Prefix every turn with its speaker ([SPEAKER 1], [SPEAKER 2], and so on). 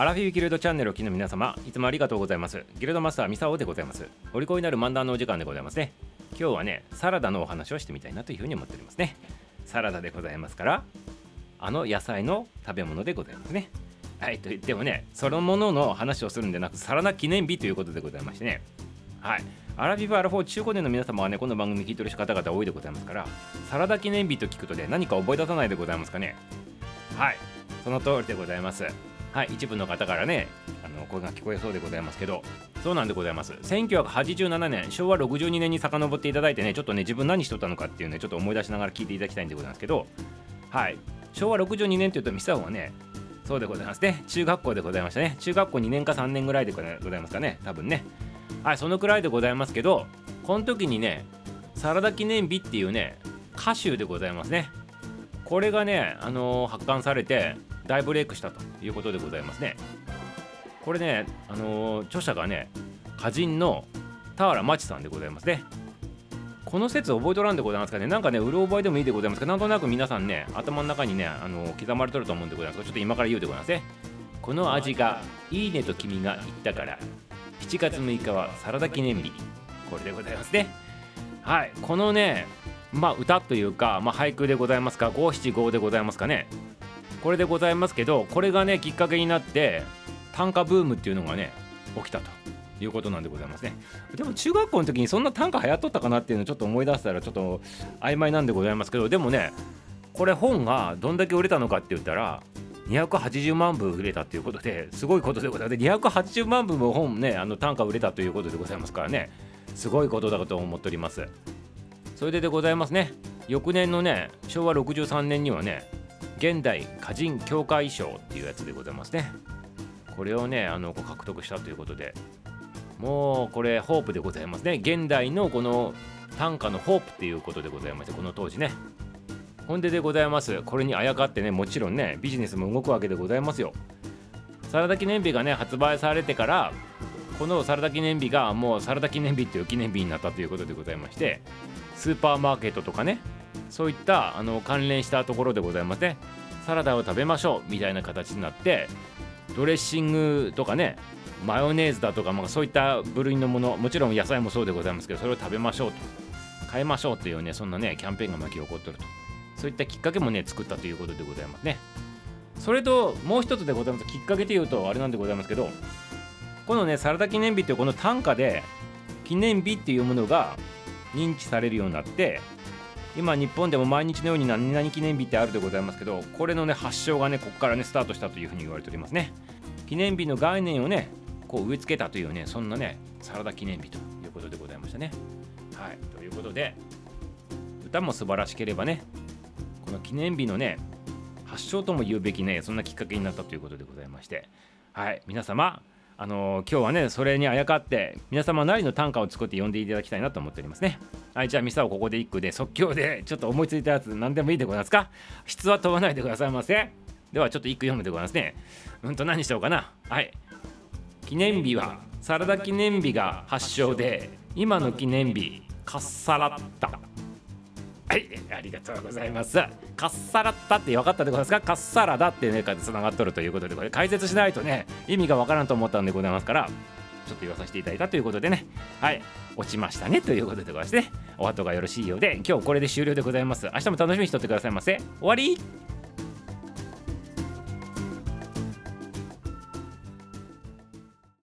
[SPEAKER 1] アラフィフギルドチャンネルを機の皆様いつもありがとうございます。ギルドマスターミサオでございます。お利口になる漫談のお時間でございますね。今日はねサラダのお話をしてみたいなというふうに思っておりますね。サラダでございますからあの野菜の食べ物でございますね。はいと言ってもねそのものの話をするんでなくサラダ記念日ということでございましてね。はい。アラビブアラフォー中古年の皆様はねこの番組聞いてる方々多いでございますからサラダ記念日と聞くとね何か覚え出さないでございますかね。はい。その通りでございます。はい一部の方からねあの声が聞こえそうでございますけどそうなんでございます。1987年昭和62年に遡っていただいてねちょっとね自分何しとったのかっていうねちょっと思い出しながら聞いていただきたいんでございますけどはい。昭和62年というとミサオはねそうでございますね。中学校でございましたね。中学校2年か3年ぐらいでございますかね多分ね。はいそのくらいでございますけどこの時にねサラダ記念日っていうね歌集でございますね。これがね、あのー、発刊されて大ブレイクしたということでございますね。これね、あのー、著者がね歌人の田原町さんでございますね。この説覚えとらんでございますかね。なんかねうる覚えでもいいでございますか。なんとなく皆さんね頭の中にね、あのー、刻まれとると思うんでございます。がちょっと今から言うでございますねこの味がいいねと君が言ったから7月6日はサラダ記念日。これでございますね。はい。このねまあ歌というか、まあ、俳句でございますか五七五でございますかね。これでございますけどこれがねきっかけになって短歌ブームっていうのがね起きたということなんでございますね。でも中学校の時にそんな短歌流行っとったかなっていうのをちょっと思い出したらちょっと曖昧なんでございますけどでもねこれ本がどんだけ売れたのかって言ったら280万部売れたということですごいことでございます。280万部も本ねあの単価売れたということでございますからねすごいことだと思っております。それででございますね。翌年のね昭和63年にはね現代歌人協会賞っていうやつでございますね。これをねあの獲得したということでもうこれホープでございますね。現代のこの短歌のホープっていうことでございましてこの当時ね。ほんででございます。これにあやかってねもちろんねビジネスも動くわけでございますよ。サラダ記念日がね発売されてからこのサラダ記念日がもうサラダ記念日っていう記念日になったということでございましてスーパーマーケットとかねそういったあの関連したところでございますねサラダを食べましょうみたいな形になってドレッシングとかねマヨネーズだとか、まあ、そういった部類のものもちろん野菜もそうでございますけどそれを食べましょうと。変えましょうというねそんなねキャンペーンが巻き起こってると。そういったきっかけもね作ったということでございますね。それともう一つでございます。きっかけというとあれなんでございますけどこのねサラダ記念日というこの単価で記念日っていうものが認知されるようになって今日本でも毎日のように何々記念日ってあるでございますけどこれのね発祥がねここからねスタートしたというふうに言われておりますね。記念日の概念をねこう植え付けたというねそんなねサラダ記念日ということでございましたね。はい。ということで歌も素晴らしければねこの記念日のね発祥とも言うべきねそんなきっかけになったということでございまして。はい。皆様あの、今日はねそれにあやかって皆様なりの短歌を作って読んでいただきたいなと思っておりますね。はいじゃあミサをここで一句で即興で ちょっと思いついたやつ何でもいいでございますか。質は問わないでくださいませではちょっと一句読むでございますね。うんと何しようかな。はい。記念日はサラダ記念日が発祥で今の記念日かっさらった。はい、ありがとうございます。カッサラッタって分かったでございますか？カッサラダってね、つながっとるということで、これ解説しないとね、意味がわからんと思ったんでございますから、ちょっと言わさせていただいたということでね、はい、落ちましたねということでございまして、ね、お後がよろしいようで、今日これで終了でございます。明日も楽しみにしとってくださいませ。終わり